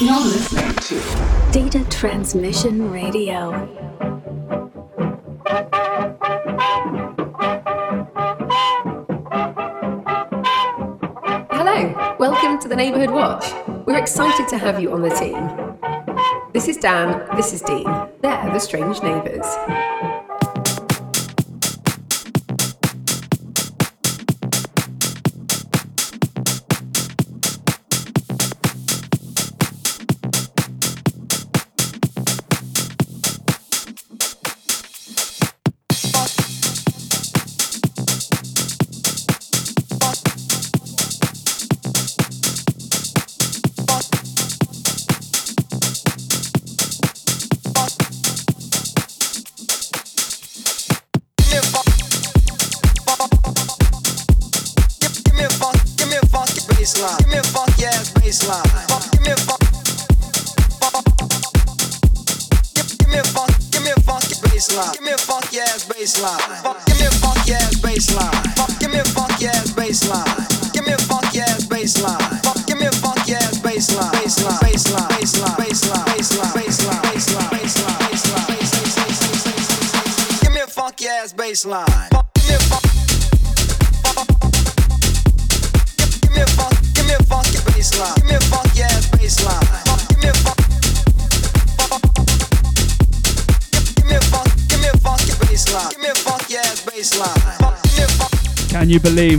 You're listening to Data Transmission Radio. Hello, welcome to the Neighbourhood Watch. We're excited to have you on the team. This is Dan, this is Dean. They're the strange neighbours.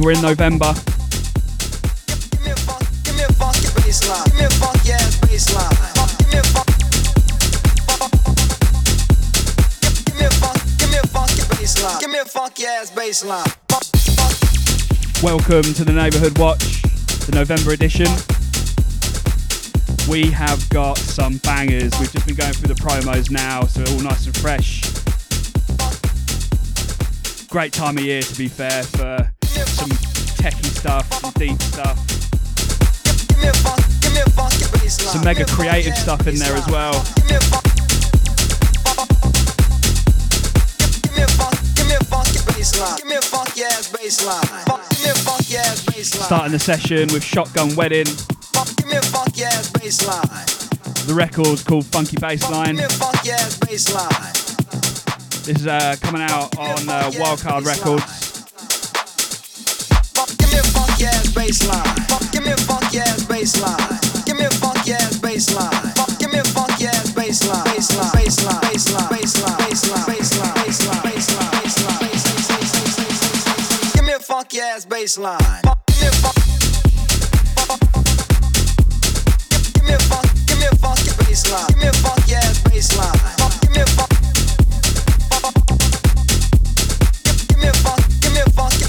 We're in November? Welcome to the Neighbourhood Watch, the November edition. We have got some bangers. We've just been going through the promos now, so all nice and fresh. Great time of year, to be fair, for some techie stuff, some deep stuff. Some mega creative stuff in there as well. Starting the session with Shotgun Wedding. The record's called Funky Bassline. This is uh, coming out on uh, Wildcard Records. Give me a funky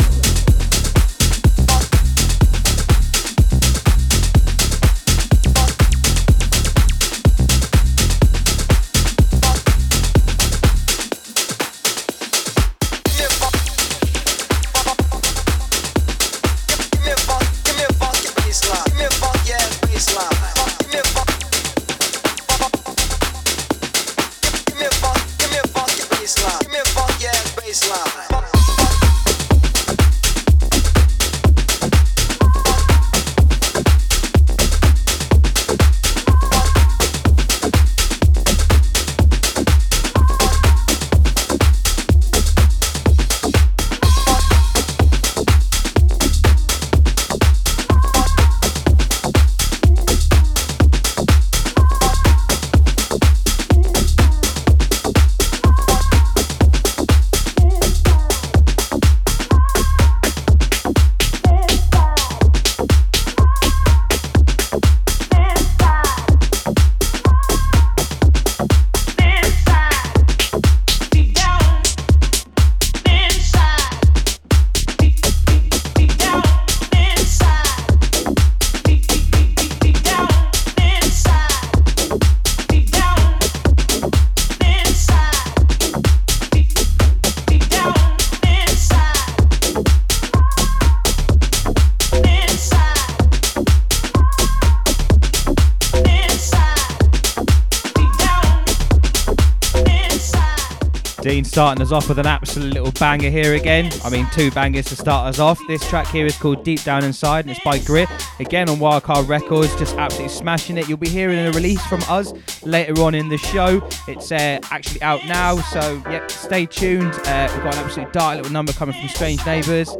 starting us off with an absolute little banger here again. I mean, two bangers to start us off. This track here is called Deep Down Inside and it's by Grit. Again on Wildcard Records, just absolutely smashing it. You'll be hearing a release from us later on in the show. It's uh, actually out now, so yep, stay tuned. Uh, we've got an absolute dark little number coming from Strange Neighbours.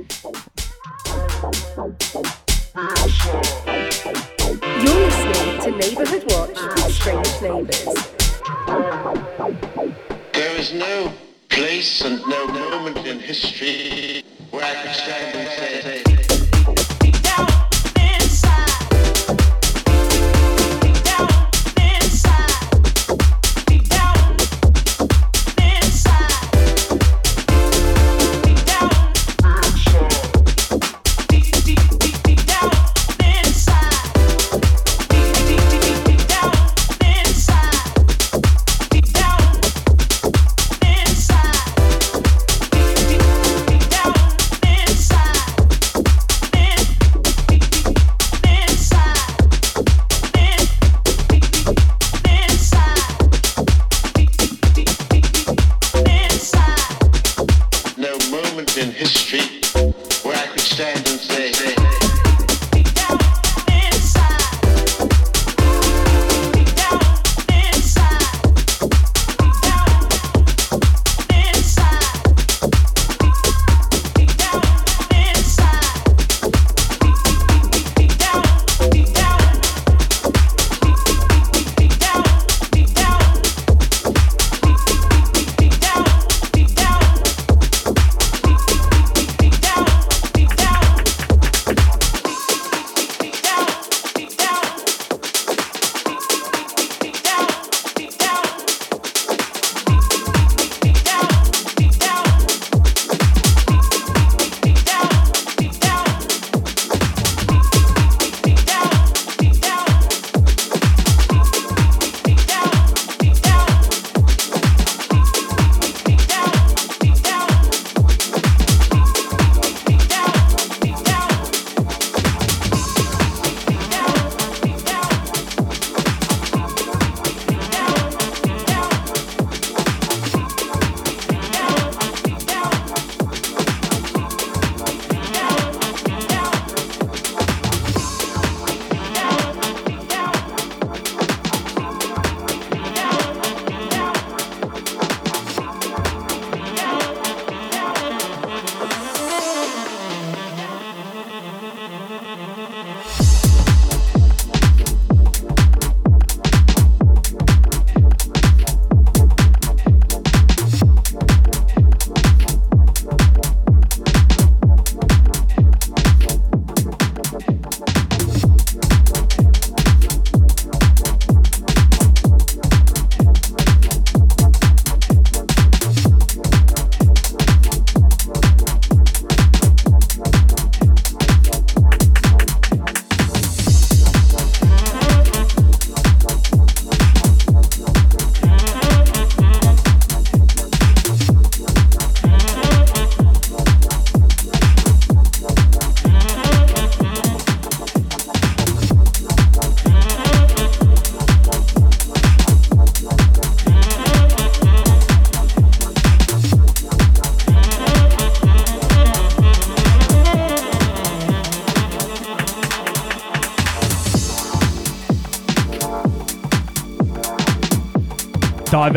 You're listening to Neighbourhood Watch with Strange Neighbours. There is no place and no moment in history where I could stand and say,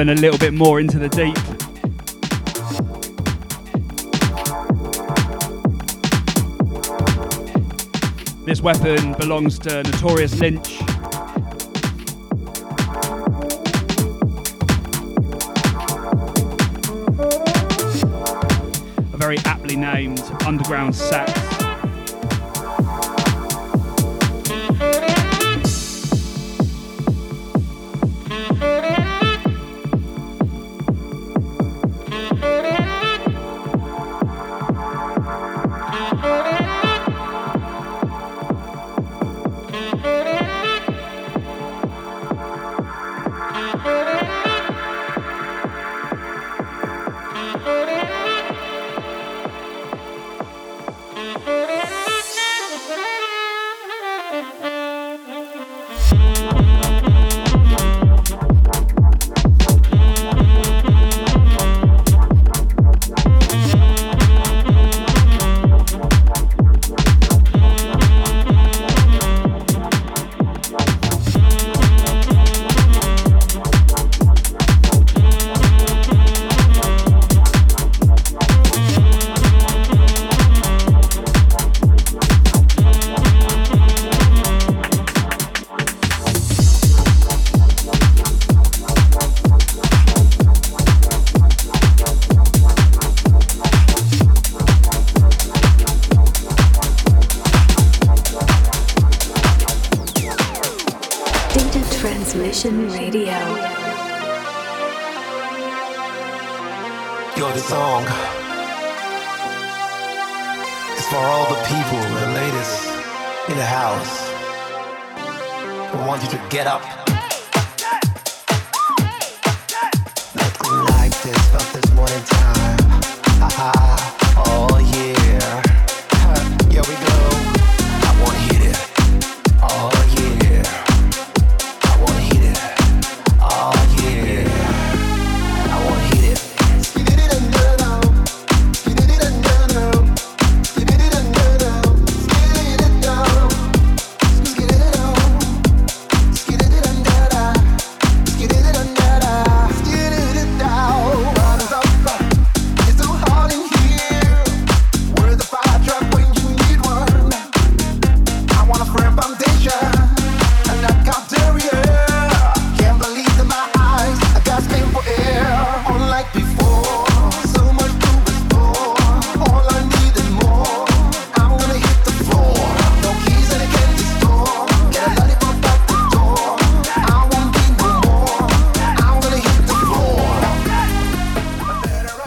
diving a little bit more into the deep. This weapon belongs to Notorious Lynch. A very aptly named underground sax.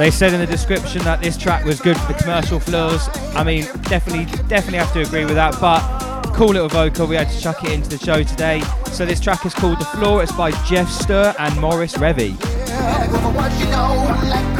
They said in the description that this track was good for the commercial floors. I mean, definitely, definitely have to agree with that. But cool little vocal, we had to chuck it into the show today. So this track is called The Floor. It's by Geoff Sturre and Morris Revy. Yeah,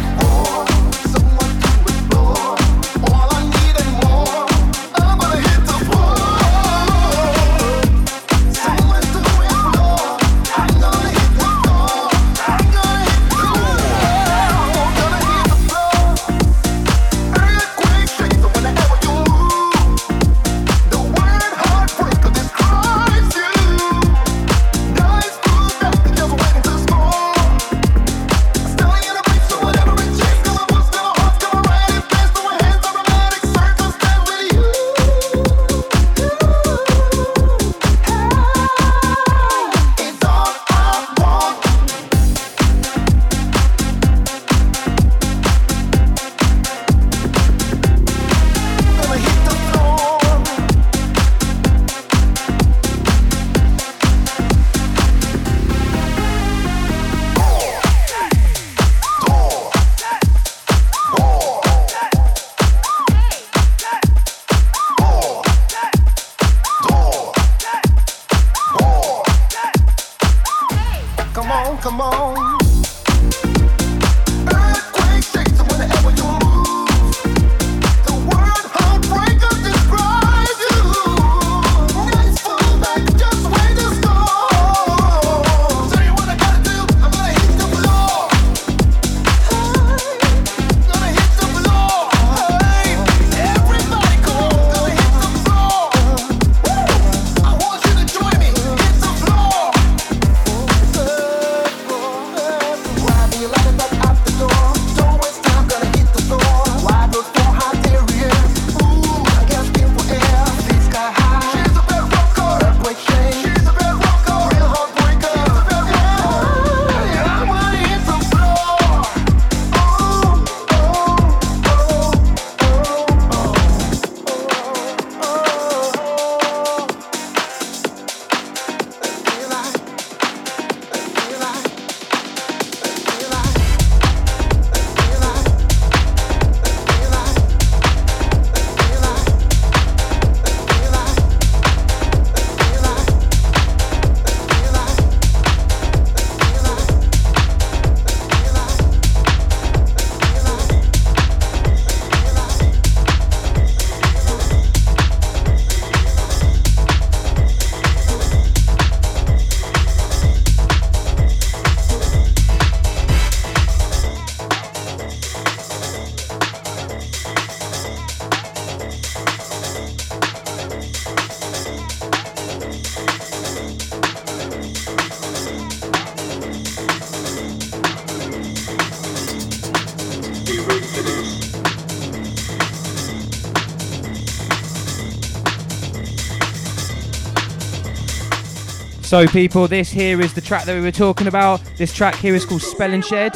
So, people, this here is the track that we were talking about. This track here is called Spelling Shed.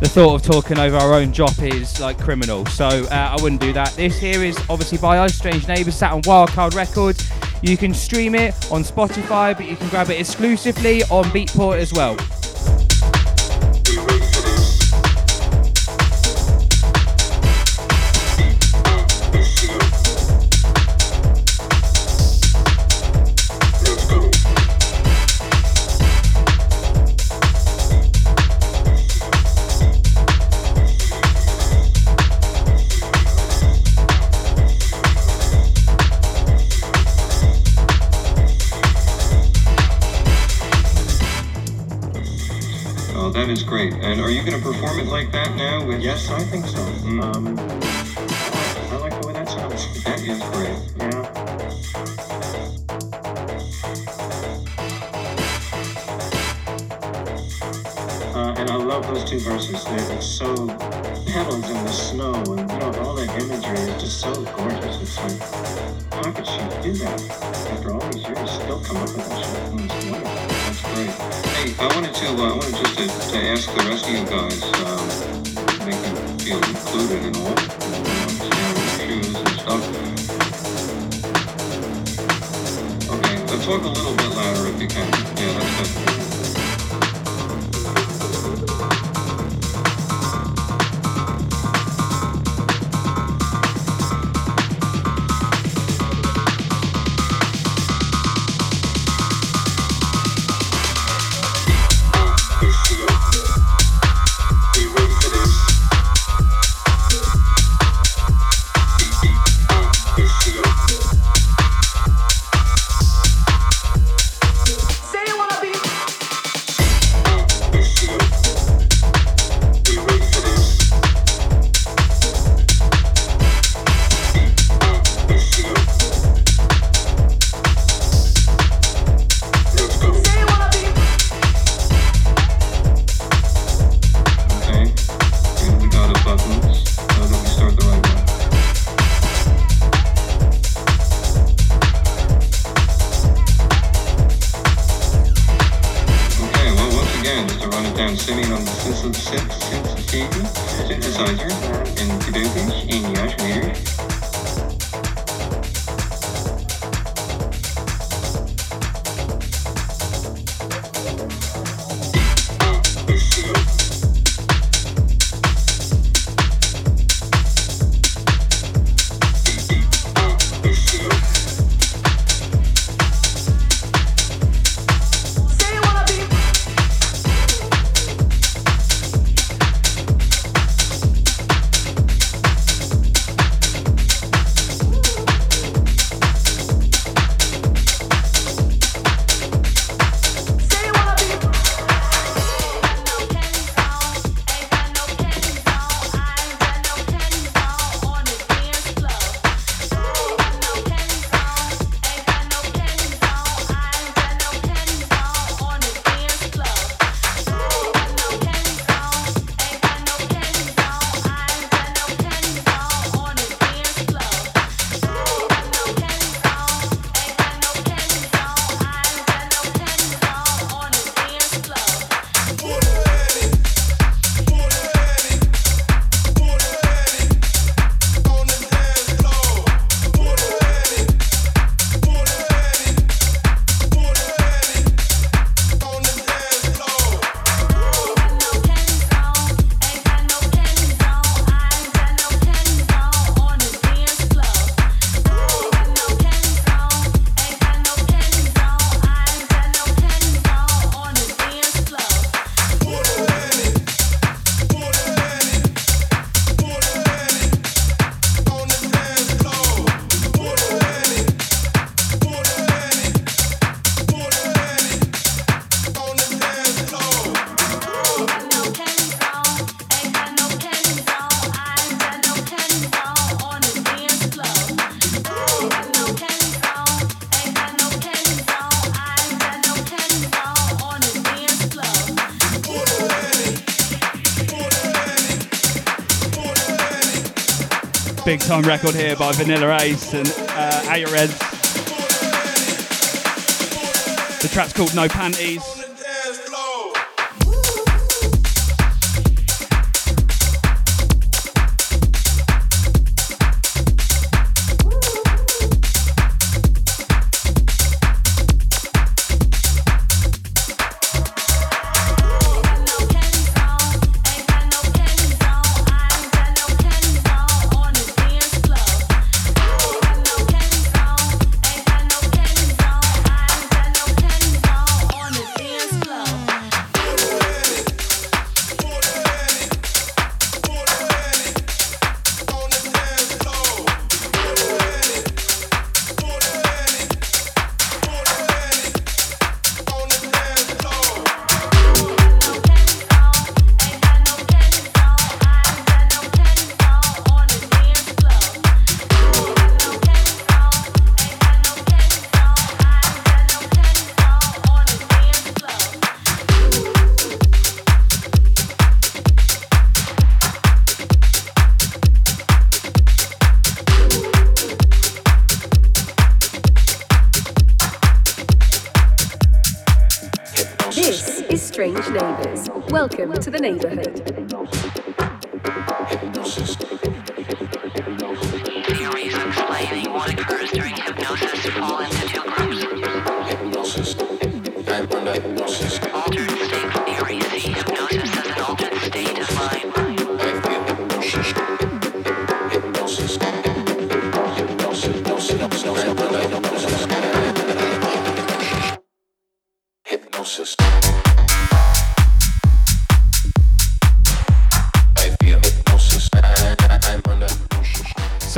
The thought of talking over our own drop is like criminal, so uh, I wouldn't do that. This here is obviously by Ice Strange Neighbours, sat on Wildcard Records. You can stream it on Spotify, but you can grab it exclusively on Beatport as well. Hey, I wanted to, uh, I wanted just to, to ask the rest of you guys, um, make you feel included and all, know, stand shoes and stuff. Okay, let's talk a little bit louder if you can. Yeah, that's good. Time record here by Vanilla Ace and uh, Ayarez. The track's called No Panties.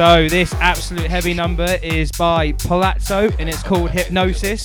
So this absolute heavy number is by Palazzo and it's called Hypnosis.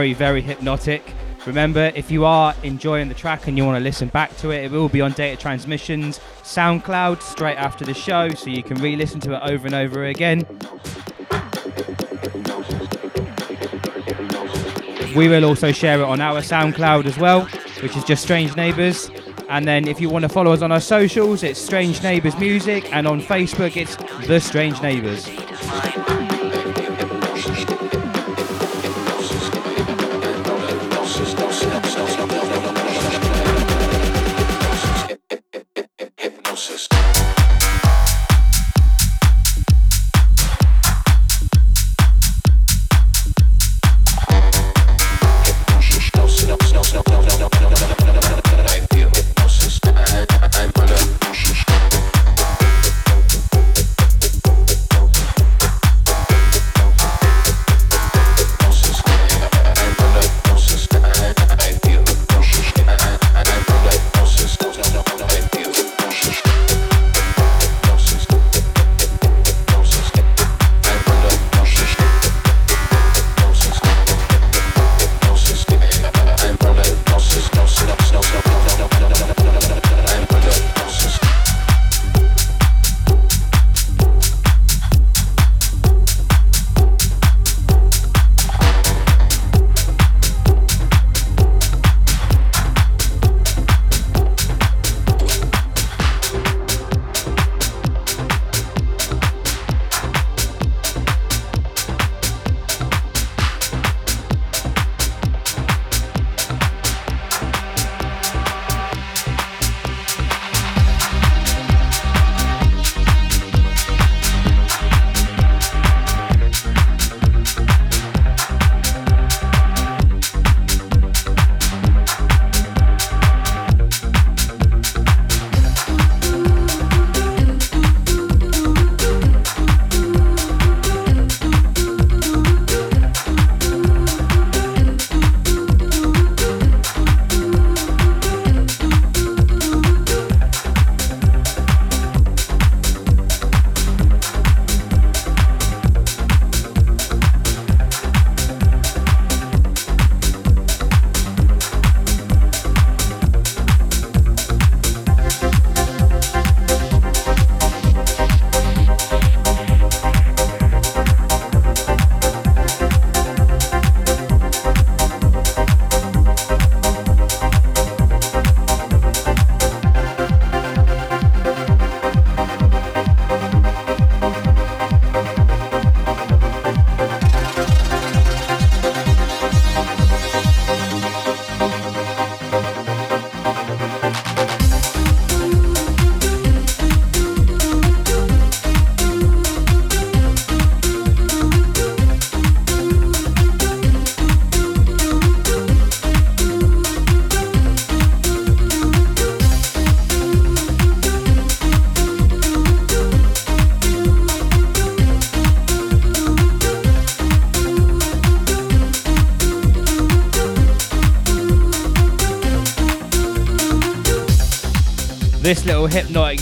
Very, very hypnotic. Remember, if you are enjoying the track and you want to listen back to it, it will be on Data Transmissions SoundCloud straight after the show, so you can re listen to it over and over again. We will also share it on our SoundCloud as well, which is just Strange Neighbours. And then if you want to follow us on our socials, it's Strange Neighbours Music, and on Facebook, it's The Strange Neighbours.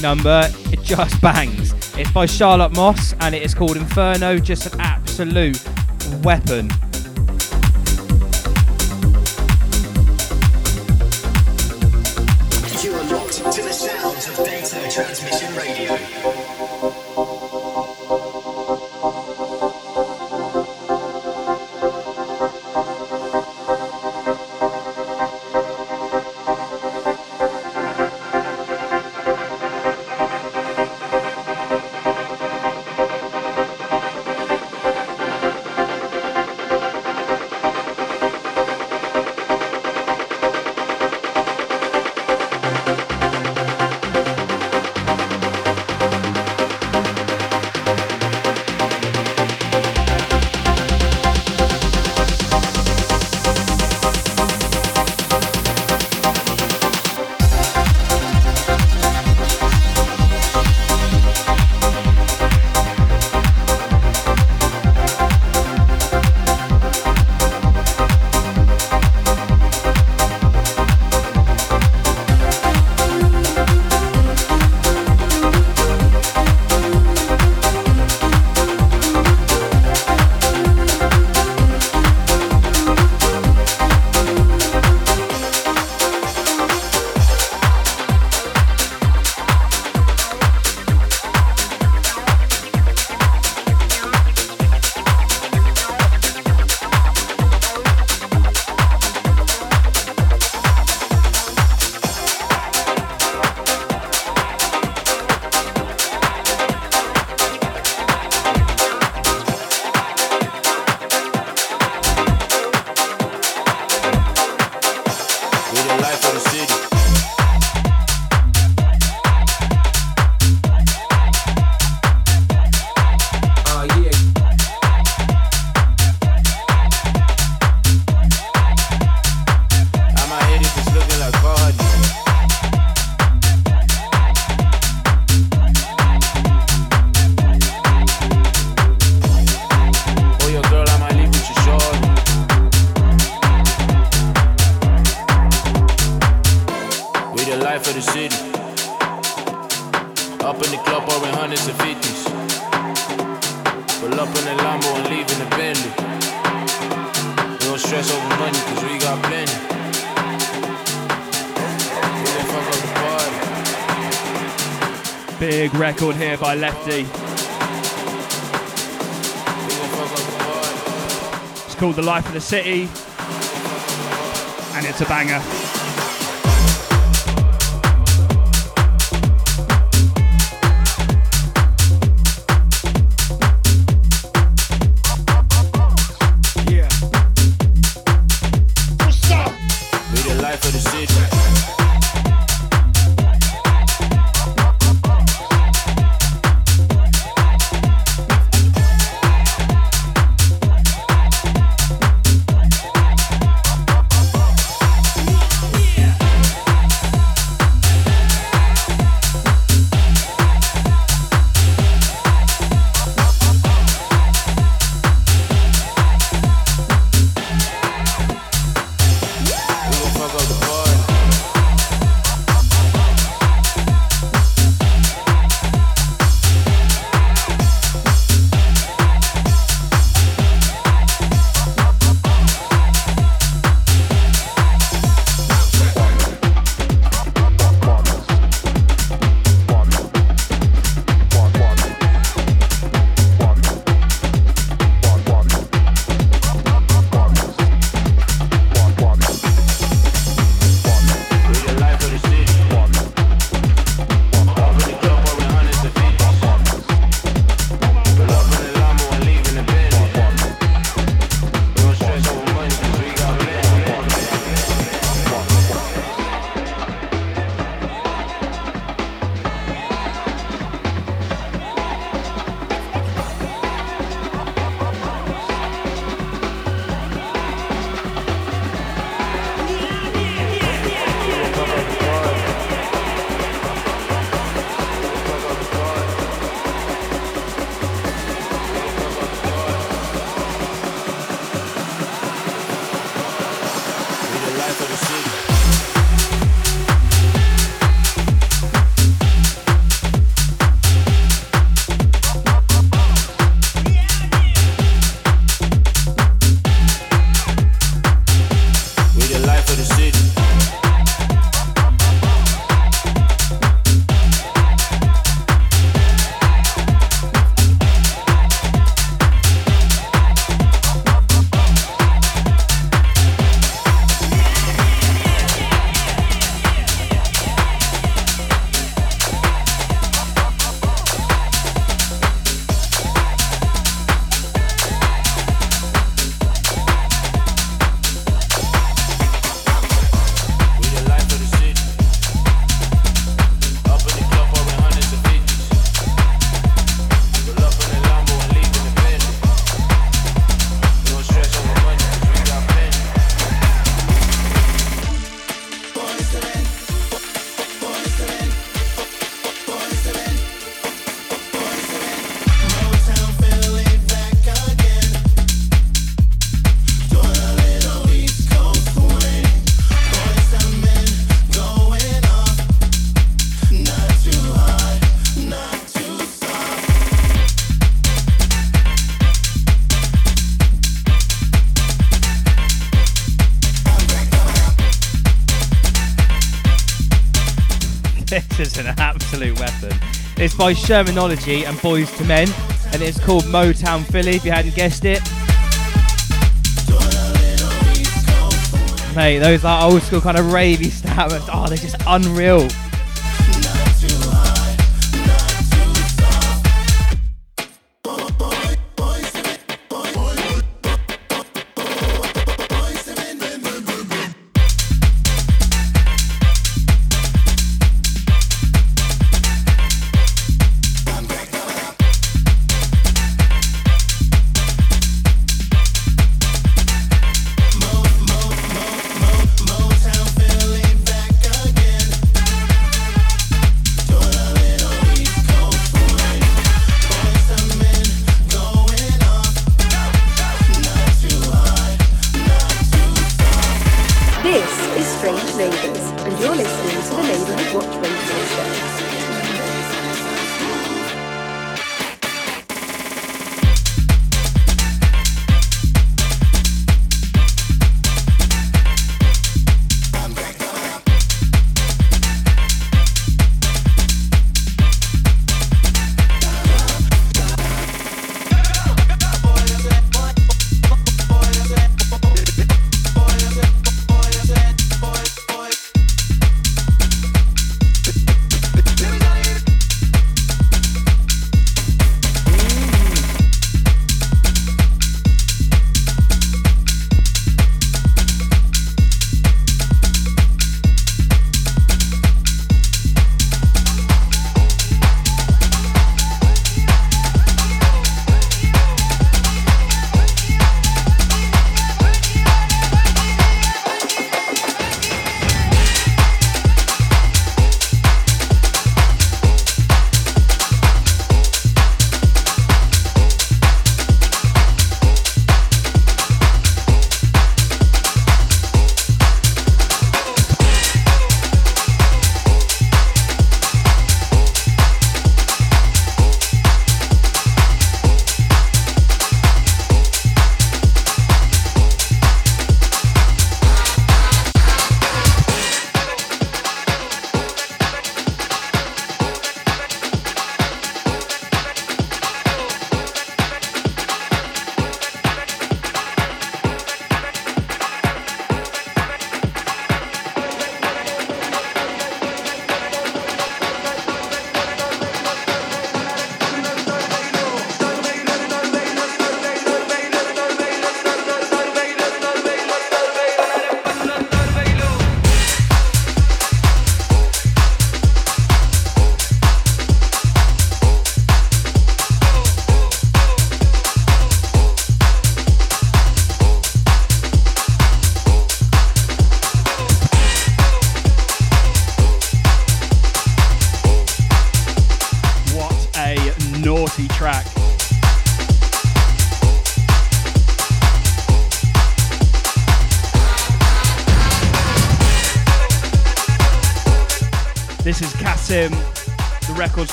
number. It just bangs. It's by Charlotte Moss and it is called Inferno, just an absolute weapon. LEFTI. It's called The Life of the City, and it's a banger. By Shermanology and Boyz II Men, and it's called Motown Philly. If you hadn't guessed it. Mate, those are old school kind of ravey stuff. Oh, they're just unreal.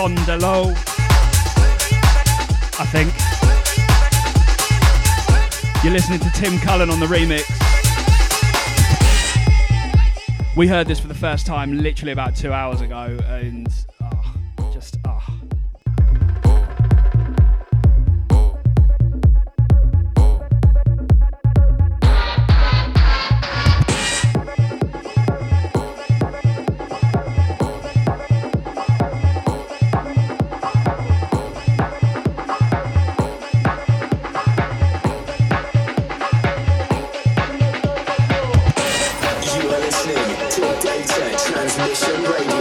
Son De Lo. I think. You're listening to Tim Cullen on the remix. We heard this for the first time literally about two hours ago, and Transmission Radio.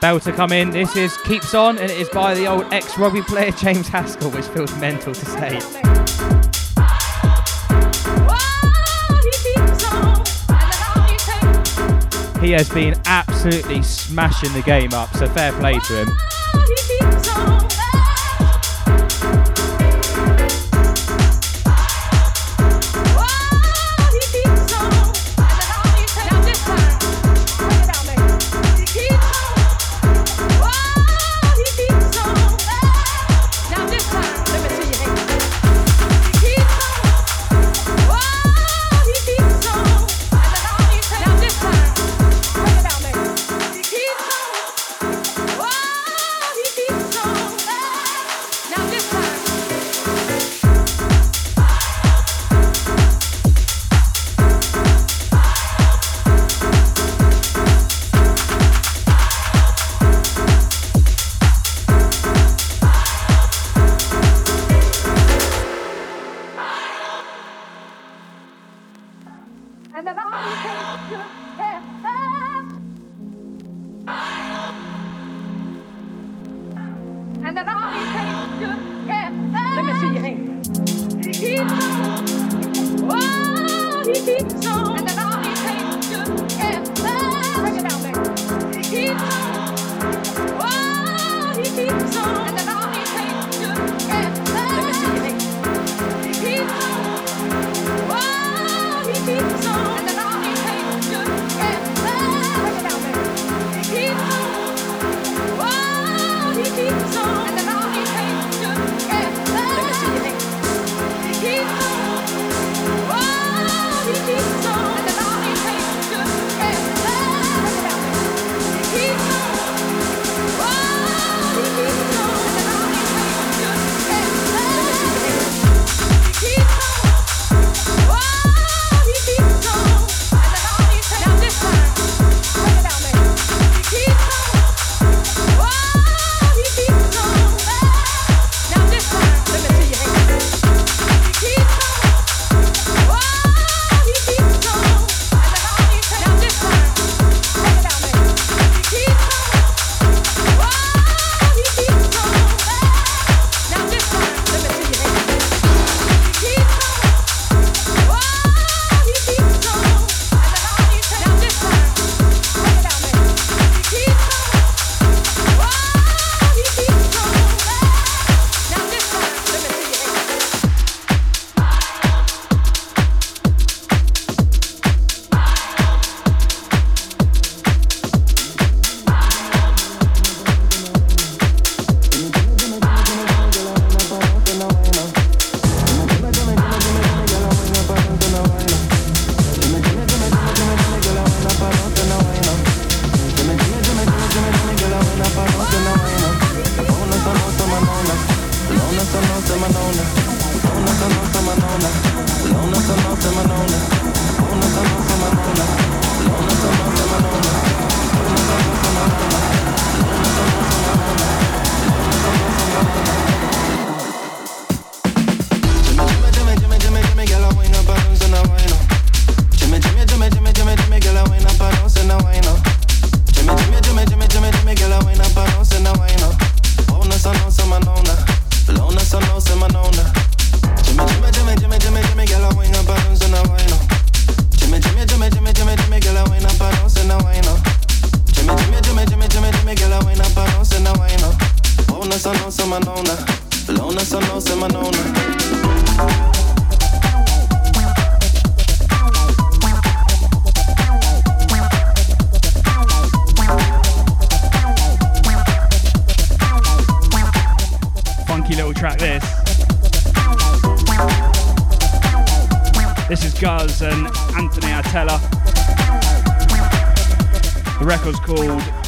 Bell to come in. This is Keeps On, and it is by the old ex rugby player James Haskell, which feels mental to say. He has been absolutely smashing the game up, so fair play to him.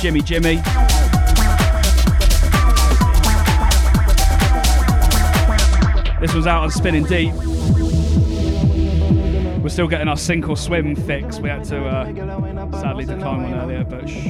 Jimi Jimi. This was out on Spinning Deep. We're still getting our sink or swim fix. We had to uh, sadly decline one earlier, but shh.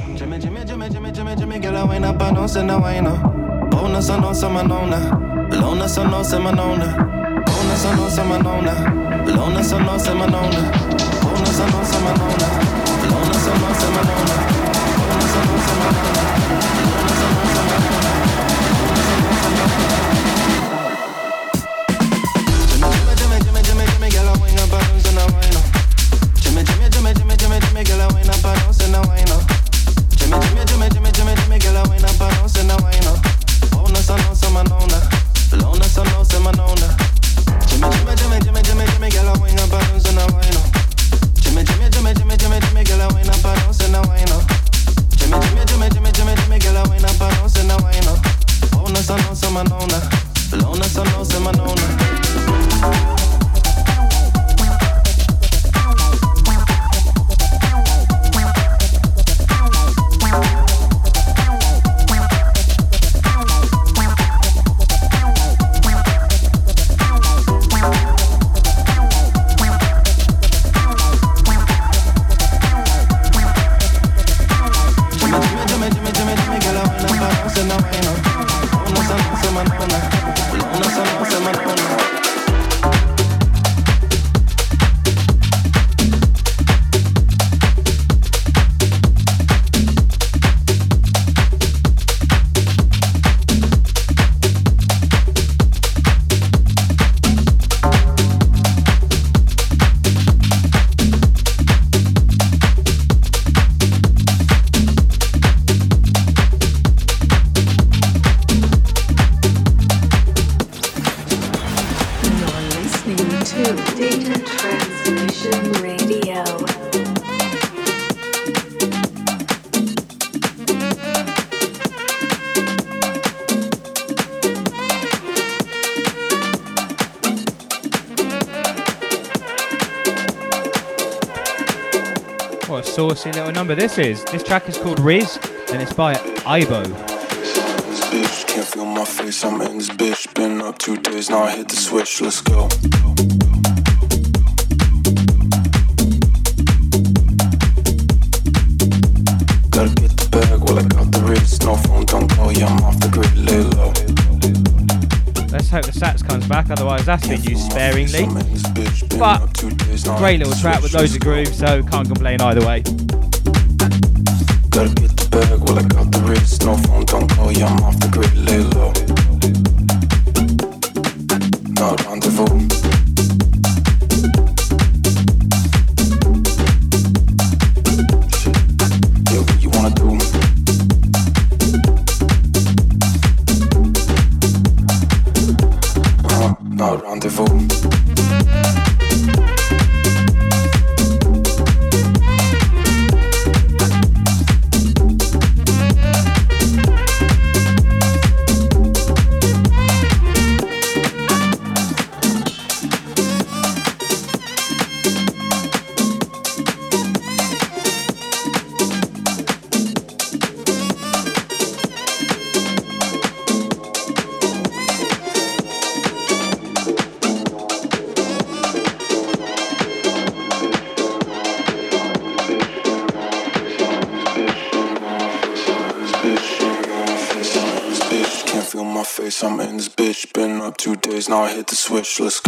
Saucy little number this is. This track is called RIZZ and it's by AYYBO. Bitch, can't feel my face, I'm in this bitch. Been up two days, now I hit the switch, let's go. Gotta get the bag while I got the Rizz. No phone, don't call, yeah, I'm off the grid, lay low. Let's hope the Sats comes back, otherwise that's been used sparingly. But great little track with loads of groove, so can't complain either way. Gotta get the bag well I got the Riz. No phone, don't call, yeah, I'm off the grid, lay low. No rendezvous. Now I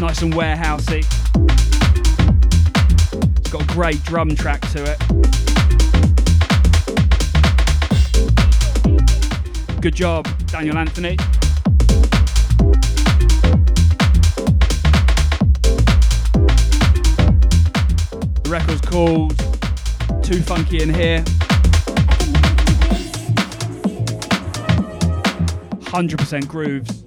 Nice and warehousey. It's got a great drum track to it. Good job, Daniel Anthony. The record's called Too Funky in Here. 100% grooves.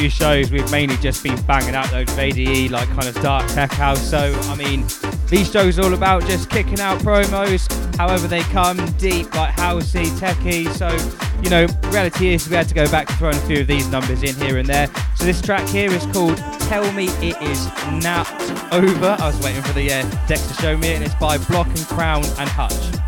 Few shows, we've mainly just been banging out those ADE, like kind of dark tech house. So, I mean, these shows are all about just kicking out promos, however they come, deep, like housey, techie. So, you know, reality is we had to go back to throwing a few of these numbers in here and there. So this track here is called Tell Me It Is Not Over. I was waiting for the uh, decks to show me it, and it's by Block and Crown and Hutch.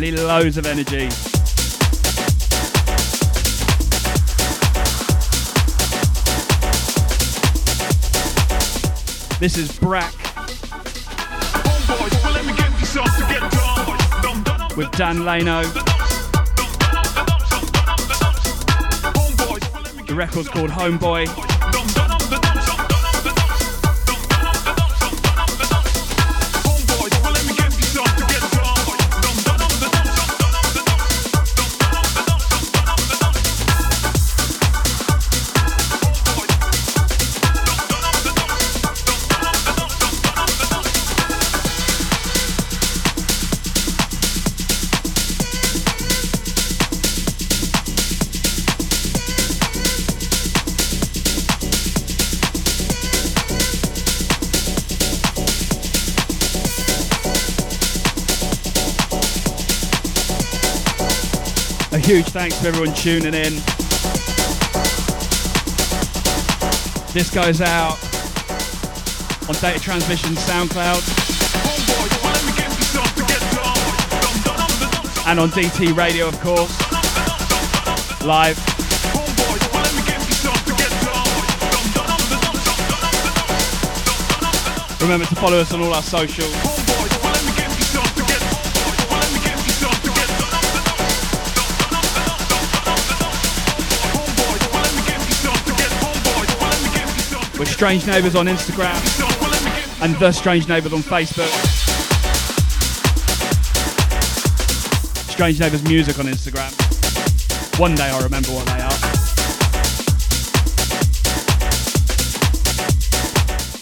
Absolutely loads of energy. This is Brrak with Dan Laino. The record's called Homeboi. Huge thanks to everyone tuning in. This goes out on Data Transmission SoundCloud and on DT Radio, of course, live. Remember to follow us on all our socials. Strange Neighbours on Instagram and The Strange Neighbours on Facebook. Strange Neighbours Music on Instagram. One day I'll remember what they are.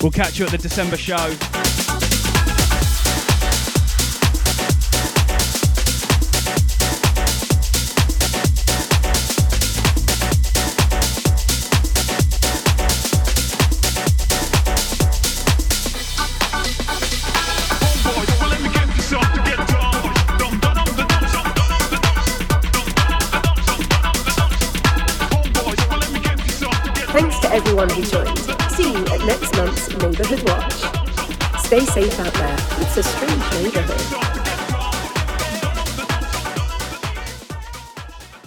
We'll catch you at the December show. Everyone who joined. See you at next month's Neighbourhood Watch. Stay safe out there. It's a strange neighbourhood.